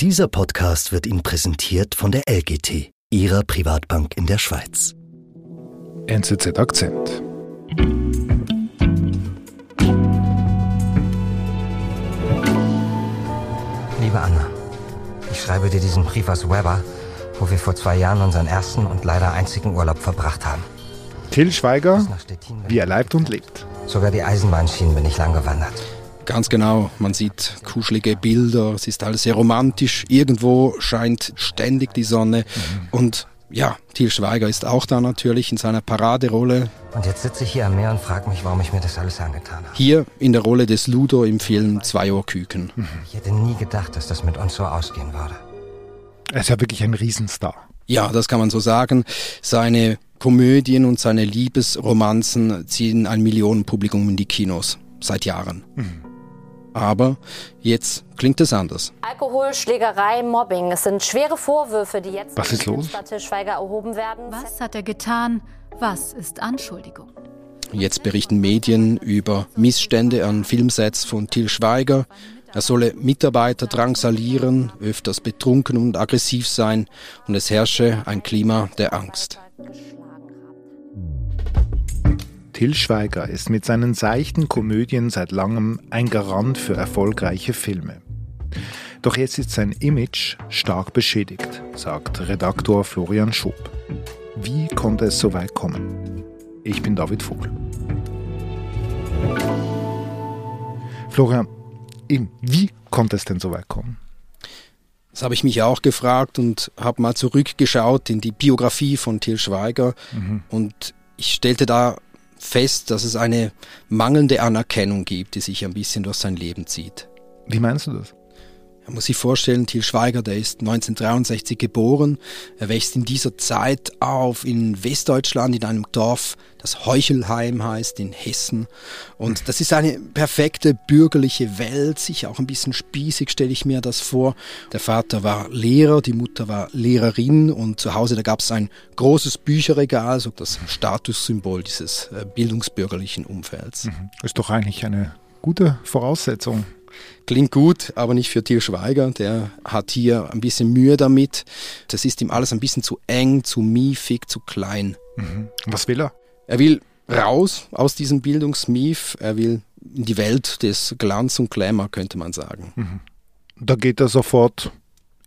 Dieser Podcast wird Ihnen präsentiert von der LGT, Ihrer Privatbank in der Schweiz. NZZ Akzent. Liebe Anna, ich schreibe dir diesen Brief aus Weber, wo wir vor zwei Jahren unseren ersten und leider einzigen Urlaub verbracht haben. Till Schweiger, wie er lebt und lebt. Sogar die Eisenbahnschienen bin ich lang gewandert. Ganz genau, man sieht kuschelige Bilder, es ist alles sehr romantisch, irgendwo scheint ständig die Sonne und ja, Til Schweiger ist auch da natürlich in seiner Paraderolle, Und jetzt sitze ich hier am Meer und frage mich, warum ich mir das alles angetan habe. hier in der Rolle des Ludo im Film Zwei Uhr Küken. Ich hätte nie gedacht, dass das mit uns so ausgehen würde. Er ist ja wirklich ein Riesenstar. Ja, das kann man so sagen. Seine Komödien und seine Liebesromanzen ziehen ein Millionenpublikum in die Kinos seit Jahren. Aber jetzt klingt es anders. Alkohol, Schlägerei, Mobbing. Es sind schwere Vorwürfe, die jetzt Was ist los? Schweiger erhoben werden. Was hat er getan? Was ist Anschuldigung? Jetzt berichten Medien über Missstände an Filmsets von Til Schweiger. Er solle Mitarbeiter drangsalieren, öfters betrunken und aggressiv sein und es herrsche ein Klima der Angst. Till Schweiger ist mit seinen seichten Komödien seit langem ein Garant für erfolgreiche Filme. Doch jetzt ist sein Image stark beschädigt, sagt Redaktor Florian Schob. Wie konnte es so weit kommen? Ich bin David Vogel. Florian, wie konnte es denn so weit kommen? Das habe ich mich auch gefragt und habe mal zurückgeschaut in die Biografie von Til Schweiger und ich stellte da fest, dass es eine mangelnde Anerkennung gibt, die sich ein bisschen durch sein Leben zieht. Wie meinst du das? Man muss sich vorstellen, Til Schweiger, der ist 1963 geboren. Er wächst in dieser Zeit auf in Westdeutschland, in einem Dorf, das Heuchelheim heißt, in Hessen. Und das ist eine perfekte bürgerliche Welt, sicher auch ein bisschen spießig, stelle ich mir das vor. Der Vater war Lehrer, die Mutter war Lehrerin und zu Hause, da gab es ein großes Bücherregal, so das Statussymbol dieses äh, bildungsbürgerlichen Umfelds. Ist doch eigentlich eine gute Voraussetzung. Klingt gut, aber nicht für Til Schweiger. Der hat hier ein bisschen Mühe damit. Das ist ihm alles ein bisschen zu eng, zu miefig, zu klein. Was will er? Er will raus aus diesem Bildungsmief. Er will in die Welt des Glanz und Glamour, könnte man sagen. Da geht er sofort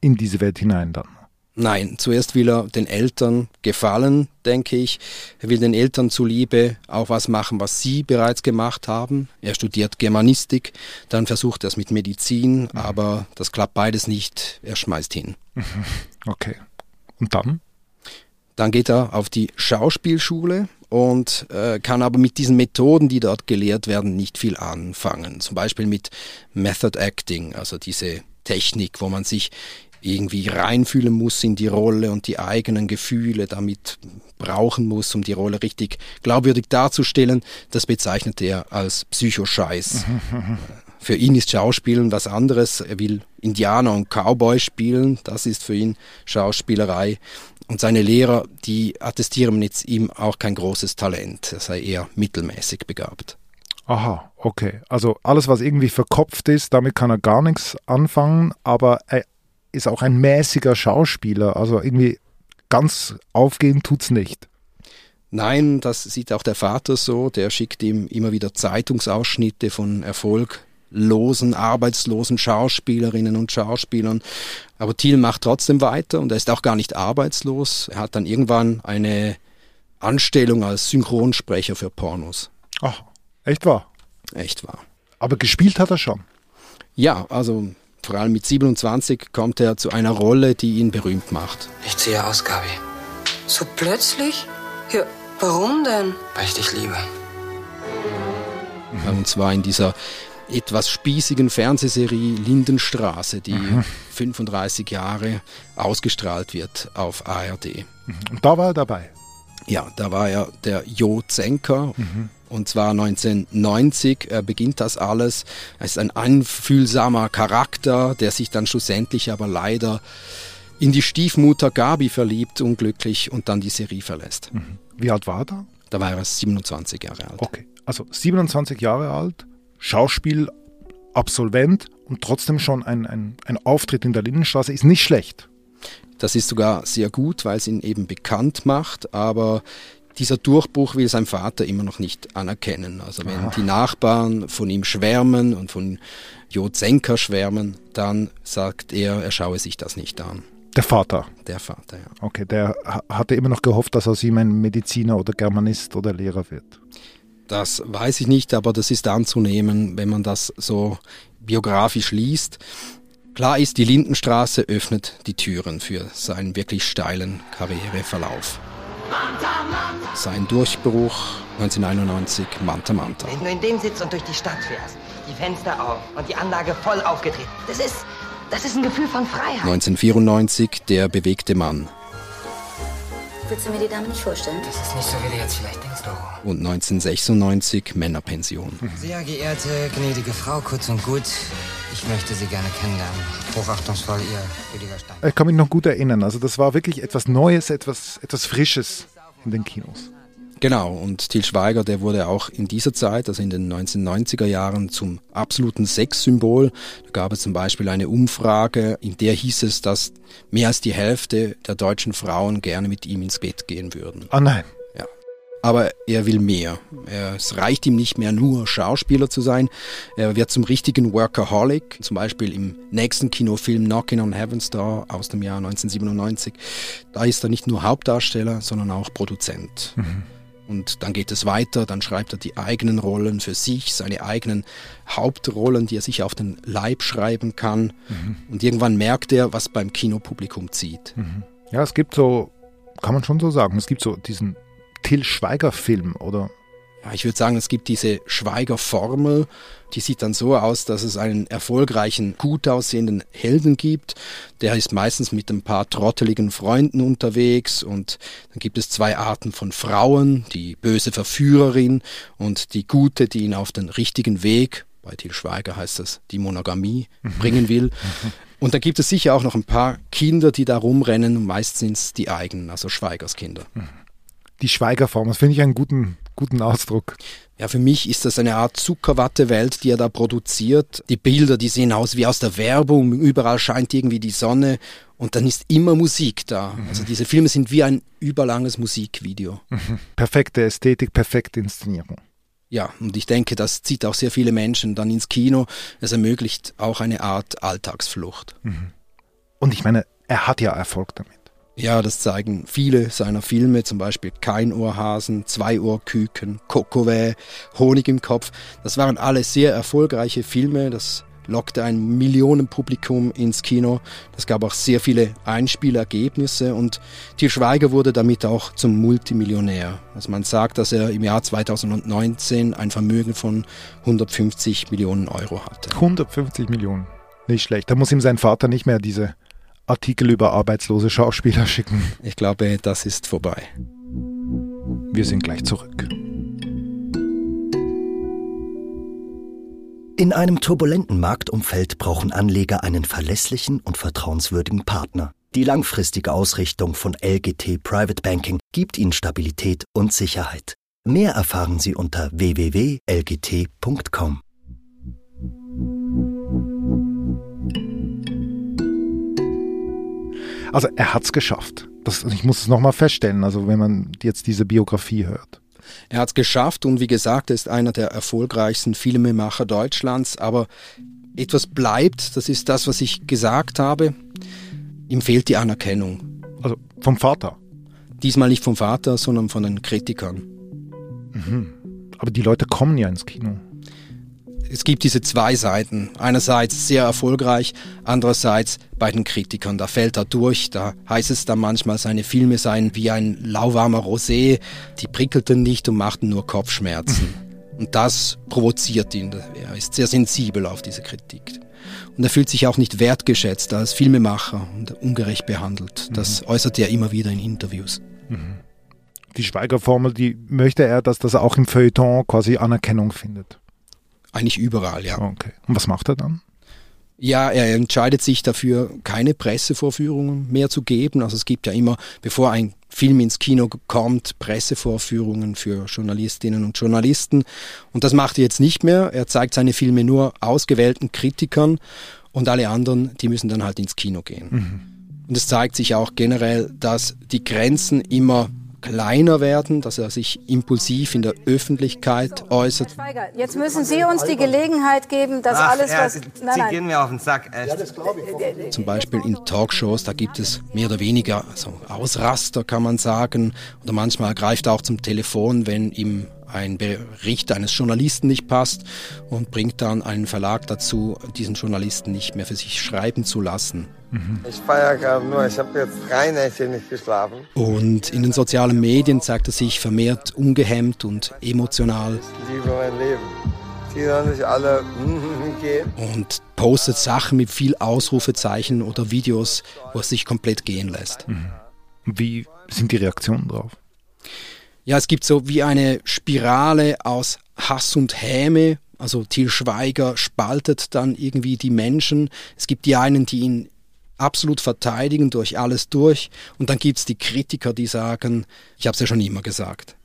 in diese Welt hinein dann. Nein, zuerst will er den Eltern gefallen, denke ich. Er will den Eltern zuliebe auch was machen, was sie bereits gemacht haben. Er studiert Germanistik, dann versucht er es mit Medizin, aber das klappt beides nicht. Er schmeißt hin. Okay. Und dann? Dann geht er auf die Schauspielschule und äh, kann aber mit diesen Methoden, die dort gelehrt werden, nicht viel anfangen. Zum Beispiel mit Method Acting, also diese Technik, wo man sich irgendwie reinfühlen muss in die Rolle und die eigenen Gefühle damit brauchen muss, um die Rolle richtig glaubwürdig darzustellen. Das bezeichnet er als Psychoscheiß. Für ihn ist Schauspielen was anderes. Er will Indianer und Cowboy spielen. Das ist für ihn Schauspielerei. Und seine Lehrer, die attestieren jetzt ihm auch kein großes Talent. Er sei eher mittelmäßig begabt. Aha, okay. Also alles, was irgendwie verkopft ist, damit kann er gar nichts anfangen, aber er ist auch ein mäßiger Schauspieler. Also irgendwie ganz aufgehen tut's nicht. Nein, das sieht auch der Vater so. Der schickt ihm immer wieder Zeitungsausschnitte von erfolglosen, arbeitslosen Schauspielerinnen und Schauspielern. Aber Thiel macht trotzdem weiter und er ist auch gar nicht arbeitslos. Er hat dann irgendwann eine Anstellung als Synchronsprecher für Pornos. Ach, echt wahr. Echt wahr. Aber gespielt hat er schon. Ja, also vor allem mit 27 kommt er zu einer Rolle, die ihn berühmt macht. Ich ziehe aus, Gabi, So plötzlich? Ja, warum denn? weil ich dich liebe. Und zwar in dieser etwas spießigen Fernsehserie Lindenstraße, die 35 Jahre ausgestrahlt wird auf ARD. Und da war er dabei. Ja, da war er der Jo Zenker. Und zwar 1990 äh, beginnt das alles. Er ist ein einfühlsamer Charakter, der sich dann schlussendlich aber leider in die Stiefmutter Gabi verliebt, unglücklich, und dann die Serie verlässt. Wie alt war er da? Da war er 27 Jahre alt. Okay. Also 27 Jahre alt, Schauspielabsolvent und trotzdem schon ein, ein, ein Auftritt in der Lindenstraße ist nicht schlecht. Das ist sogar sehr gut, weil es ihn eben bekannt macht, aber dieser Durchbruch will sein Vater immer noch nicht anerkennen. Also wenn Ach. die Nachbarn von ihm schwärmen und von Jo Zenker schwärmen, dann sagt er, er schaue sich das nicht an. Der Vater? Der Vater, ja. Okay, der hatte immer noch gehofft, dass aus ihm ein Mediziner oder Germanist oder Lehrer wird. Das weiß ich nicht, aber das ist anzunehmen, wenn man das so biografisch liest. Klar ist, die Lindenstraße öffnet die Türen für seinen wirklich steilen Karriereverlauf. Sein Durchbruch 1991 Manta Manta. Wenn du in dem sitzt und durch die Stadt fährst, die Fenster auf und die Anlage voll aufgedreht, das ist, das ist ein Gefühl von Freiheit. 1994 Der bewegte Mann. Willst du mir die Dame nicht vorstellen? Das ist nicht so, wie du jetzt vielleicht denkst, Doro. Und 1996 Männerpension. Sehr geehrte, gnädige Frau, kurz und gut, ich möchte Sie gerne kennenlernen. Hochachtungsvoll, Ihr Rüdiger Stein. Ich kann mich noch gut erinnern. Also das war wirklich etwas Neues, etwas, etwas Frisches in den Kinos. Genau, und Til Schweiger, der wurde auch in dieser Zeit, also in den 1990er Jahren, zum absoluten Sexsymbol. Da gab es zum Beispiel eine Umfrage, in der hieß es, dass mehr als die Hälfte der deutschen Frauen gerne mit ihm ins Bett gehen würden. Ah nein. Aber er will mehr. Es reicht ihm nicht mehr nur Schauspieler zu sein. Er wird zum richtigen Workaholic. Zum Beispiel im nächsten Kinofilm Knocking on Heaven's Door aus dem Jahr 1997. Da ist er nicht nur Hauptdarsteller, sondern auch Produzent. Mhm. Und dann geht es weiter, dann schreibt er die eigenen Rollen für sich, seine eigenen Hauptrollen, die er sich auf den Leib schreiben kann. Mhm. Und irgendwann merkt er, was beim Kinopublikum zieht. Mhm. Ja, es gibt so, kann man schon so sagen, es gibt so diesen Till Schweiger-Film, oder? Ja, ich würde sagen, es gibt diese Schweiger-Formel, die sieht dann so aus, dass es einen erfolgreichen, gut aussehenden Helden gibt. Der ist meistens mit ein paar trotteligen Freunden unterwegs und dann gibt es zwei Arten von Frauen, die böse Verführerin und die gute, die ihn auf den richtigen Weg, bei Til Schweiger heißt das, die Monogamie mhm. bringen will. Mhm. Und da gibt es sicher auch noch ein paar Kinder, die da rumrennen, meist sind es die eigenen, also Schweigers Kinder. Mhm die Schweigerform. Das finde ich einen guten, guten Ausdruck. Ja, für mich ist das eine Art Zuckerwattewelt, die er da produziert. Die Bilder, die sehen aus wie aus der Werbung. Überall scheint irgendwie die Sonne und dann ist immer Musik da. Mhm. Also diese Filme sind wie ein überlanges Musikvideo. Mhm. Perfekte Ästhetik, perfekte Inszenierung. Ja, und ich denke, das zieht auch sehr viele Menschen dann ins Kino. Es ermöglicht auch eine Art Alltagsflucht. Mhm. Und ich meine, er hat ja Erfolg damit. Ja, das zeigen viele seiner Filme, zum Beispiel Keinohrhasen, Zweiohrküken, Kokowä, Honig im Kopf. Das waren alle sehr erfolgreiche Filme. Das lockte ein Millionenpublikum ins Kino. Das gab auch sehr viele Einspielergebnisse und Til Schweiger wurde damit auch zum Multimillionär. Also man sagt, dass er im Jahr 2019 ein Vermögen von 150 Millionen Euro hatte. 150 Millionen. Nicht schlecht. Da muss ihm sein Vater nicht mehr diese Artikel über arbeitslose Schauspieler schicken. Ich glaube, das ist vorbei. Wir sind gleich zurück. In einem turbulenten Marktumfeld brauchen Anleger einen verlässlichen und vertrauenswürdigen Partner. Die langfristige Ausrichtung von LGT Private Banking gibt Ihnen Stabilität und Sicherheit. Mehr erfahren Sie unter www.lgt.com. Also er hat es geschafft. Das, ich muss es nochmal feststellen, also wenn man jetzt diese Biografie hört. Er hat es geschafft und wie gesagt, er ist einer der erfolgreichsten Filmemacher Deutschlands, aber etwas bleibt, das ist das, was ich gesagt habe. Ihm fehlt die Anerkennung. Also vom Vater? Diesmal nicht vom Vater, sondern von den Kritikern. Mhm. Aber die Leute kommen ja ins Kino es gibt diese zwei Seiten. Einerseits sehr erfolgreich, andererseits bei den Kritikern. Da fällt er durch, da heißt es dann manchmal, seine Filme seien wie ein lauwarmer Rosé, die prickelten nicht und machten nur Kopfschmerzen. Und das provoziert ihn. Er ist sehr sensibel auf diese Kritik. Und er fühlt sich auch nicht wertgeschätzt als Filmemacher und ungerecht behandelt. Das mhm. äußert er immer wieder in Interviews. Mhm. Die Schweigerformel, die möchte er, dass das auch im Feuilleton quasi Anerkennung findet. Eigentlich überall, ja. Okay. Und was macht er dann? Ja, er entscheidet sich dafür, keine Pressevorführungen mehr zu geben. Also es gibt ja immer, bevor ein Film ins Kino kommt, Pressevorführungen für Journalistinnen und Journalisten. Und das macht er jetzt nicht mehr. Er zeigt seine Filme nur ausgewählten Kritikern und alle anderen, die müssen dann halt ins Kino gehen. Mhm. Und es zeigt sich auch generell, dass die Grenzen immer kleiner werden, dass er sich impulsiv in der Öffentlichkeit äußert. Jetzt müssen Sie uns die Gelegenheit geben, dass Ach, alles, was... Ja, nein, Sie gehen mir auf den Sack, echt. Zum Beispiel in Talkshows, da gibt es mehr oder weniger so Ausraster, kann man sagen. Oder manchmal greift er auch zum Telefon, wenn ihm ein Bericht eines Journalisten nicht passt und bringt dann einen Verlag dazu, diesen Journalisten nicht mehr für sich schreiben zu lassen. Mhm. Ich feiere gerade nur, ich habe jetzt drei Nächte nicht geschlafen. Und in den sozialen Medien zeigt er sich vermehrt ungehemmt und emotional. Ich liebe mein Leben. Die sollen nicht alle gehen. Und postet Sachen mit viel Ausrufezeichen oder Videos, wo es sich komplett gehen lässt. Mhm. Wie sind die Reaktionen drauf? Ja, es gibt so wie eine Spirale aus Hass und Häme. Also Til Schweiger spaltet dann irgendwie die Menschen. Es gibt die einen, die ihn absolut verteidigen durch alles durch. Und dann gibt es die Kritiker, die sagen, ich habe es ja schon immer gesagt.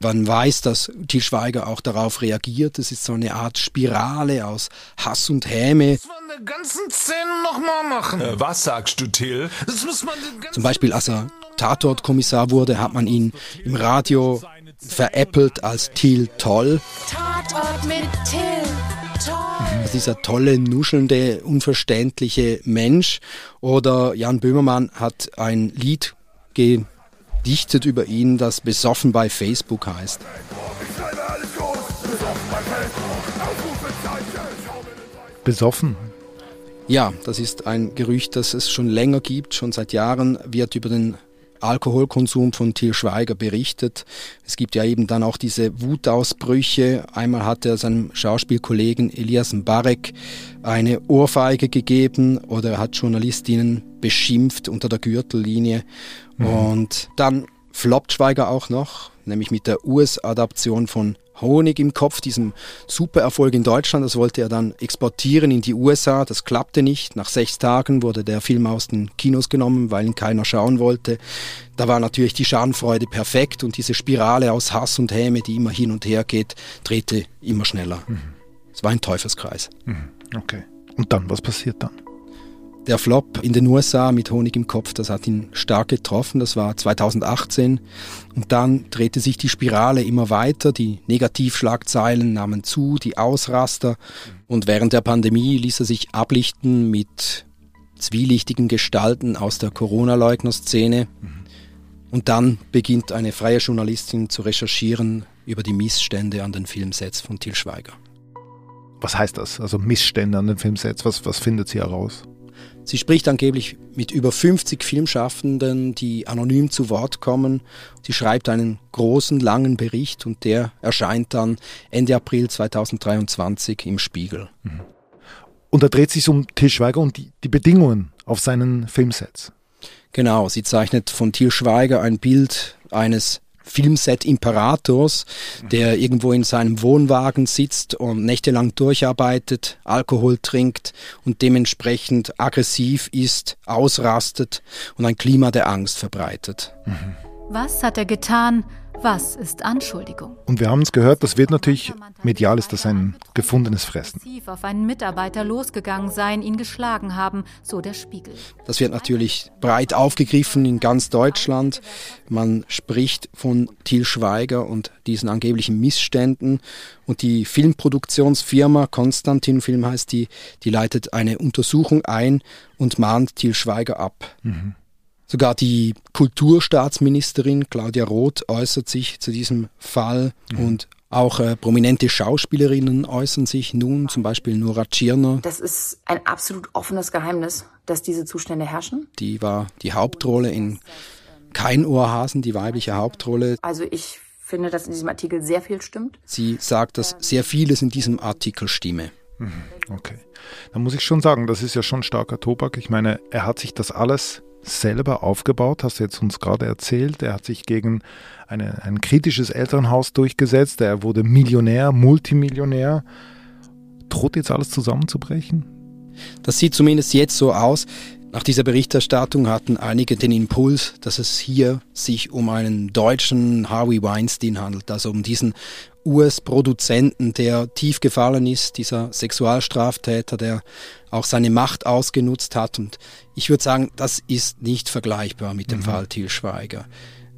Man weiß, dass Til Schweiger auch darauf reagiert. Es ist so eine Art Spirale aus Hass und Häme. Das man die ganzen Szenen nochmal machen. Äh, was sagst du, Till? Das muss man Zum Beispiel, als er Tatortkommissar wurde, hat man ihn im Radio veräppelt als Till Toll. Tatort mit Till Toll. Dieser tolle, nuschelnde, unverständliche Mensch. Oder Jan Böhmermann hat ein Lied gedichtet über ihn, das besoffen bei Facebook heißt. Besoffen? Ja, das ist ein Gerücht, das es schon länger gibt. Schon seit Jahren wird über den Alkoholkonsum von Til Schweiger berichtet. Es gibt ja eben dann auch diese Wutausbrüche. Einmal hat er seinem Schauspielkollegen Elias Mbarek eine Ohrfeige gegeben oder er hat Journalistinnen beschimpft unter der Gürtellinie. Mhm. Und dann floppt Schweiger auch noch, nämlich mit der US-Adaption von Honig im Kopf, diesem Supererfolg in Deutschland. Das wollte er dann exportieren in die USA. Das klappte nicht. Nach sechs Tagen wurde der Film aus den Kinos genommen, weil ihn keiner schauen wollte. Da war natürlich die Schadenfreude perfekt und diese Spirale aus Hass und Häme, die immer hin und her geht, drehte immer schneller. Mhm. Es war ein Teufelskreis. Mhm. Okay. Und dann, was passiert dann? Der Flop in den USA mit Honig im Kopf, das hat ihn stark getroffen. Das war 2018. Und dann drehte sich die Spirale immer weiter. Die Negativschlagzeilen nahmen zu, die Ausraster. Und während der Pandemie ließ er sich ablichten mit zwielichtigen Gestalten aus der Corona-Leugner-Szene. Und dann beginnt eine freie Journalistin zu recherchieren über die Missstände an den Filmsets von Til Schweiger. Was heißt das? Also Missstände an den Filmsets, was, was findet sie heraus? Sie spricht angeblich mit über 50 Filmschaffenden, die anonym zu Wort kommen. Sie schreibt einen großen, langen Bericht und der erscheint dann Ende April 2023 im Spiegel. Mhm. Und da dreht sich um Til Schweiger und die, die Bedingungen auf seinen Filmsets. Genau, sie zeichnet von Til Schweiger ein Bild eines Filmset Imperators, der irgendwo in seinem Wohnwagen sitzt und nächtelang durcharbeitet, Alkohol trinkt und dementsprechend aggressiv ist, ausrastet und ein Klima der Angst verbreitet. Was hat er getan, was ist Anschuldigung? Und wir haben es gehört, das wird natürlich, medial ist das ein gefundenes Fressen. auf einen Mitarbeiter losgegangen sein, ihn geschlagen haben, so der Spiegel. Das wird natürlich breit aufgegriffen in ganz Deutschland. Man spricht von Til Schweiger und diesen angeblichen Missständen. Und die Filmproduktionsfirma Konstantin Film heißt die, die leitet eine Untersuchung ein und mahnt Til Schweiger ab. Mhm. Sogar die Kulturstaatsministerin Claudia Roth äußert sich zu diesem Fall mhm. und auch äh, prominente Schauspielerinnen äußern sich nun, zum Beispiel Nora Tschirner. Das ist ein absolut offenes Geheimnis, dass diese Zustände herrschen. Die war die Hauptrolle in Kein Ohrhasen, die weibliche Hauptrolle. Also ich finde, dass in diesem Artikel sehr viel stimmt. Sie sagt, dass sehr vieles in diesem Artikel stimme. Mhm. Okay. Da muss ich schon sagen, das ist ja schon starker Tobak. Ich meine, er hat sich das alles selber aufgebaut, hast du jetzt uns gerade erzählt. Er hat sich gegen eine, ein kritisches Elternhaus durchgesetzt. Er wurde Millionär, Multimillionär. Droht jetzt alles zusammenzubrechen? Das sieht zumindest jetzt so aus. Nach dieser Berichterstattung hatten einige den Impuls, dass es hier sich um einen deutschen Harvey Weinstein handelt, also um diesen US-Produzenten, der tief gefallen ist, dieser Sexualstraftäter, der auch seine Macht ausgenutzt hat. Und ich würde sagen, das ist nicht vergleichbar mit dem mhm. Fall Til Schweiger.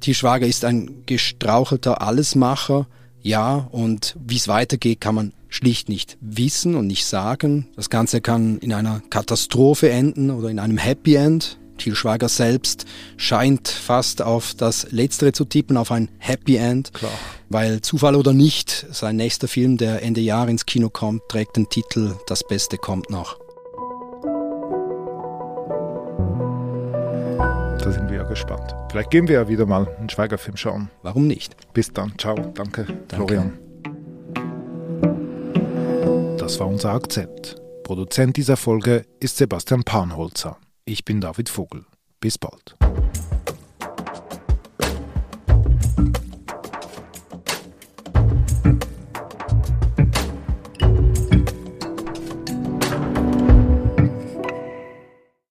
Til Schweiger ist ein gestrauchelter Allesmacher, ja, und wie es weitergeht, kann man schlicht nicht wissen und nicht sagen. Das Ganze kann in einer Katastrophe enden oder in einem Happy End. Til Schweiger selbst scheint fast auf das Letztere zu tippen, auf ein Happy End. Klar. Weil Zufall oder nicht, sein nächster Film, der Ende Jahr ins Kino kommt, trägt den Titel Das Beste kommt noch. Da sind wir ja gespannt. Vielleicht gehen wir ja wieder mal einen Schweigerfilm schauen. Warum nicht? Bis dann. Ciao. Danke, Danke. Florian. Das war unser Akzent. Produzent dieser Folge ist Sebastian Panholzer. Ich bin David Vogel. Bis bald.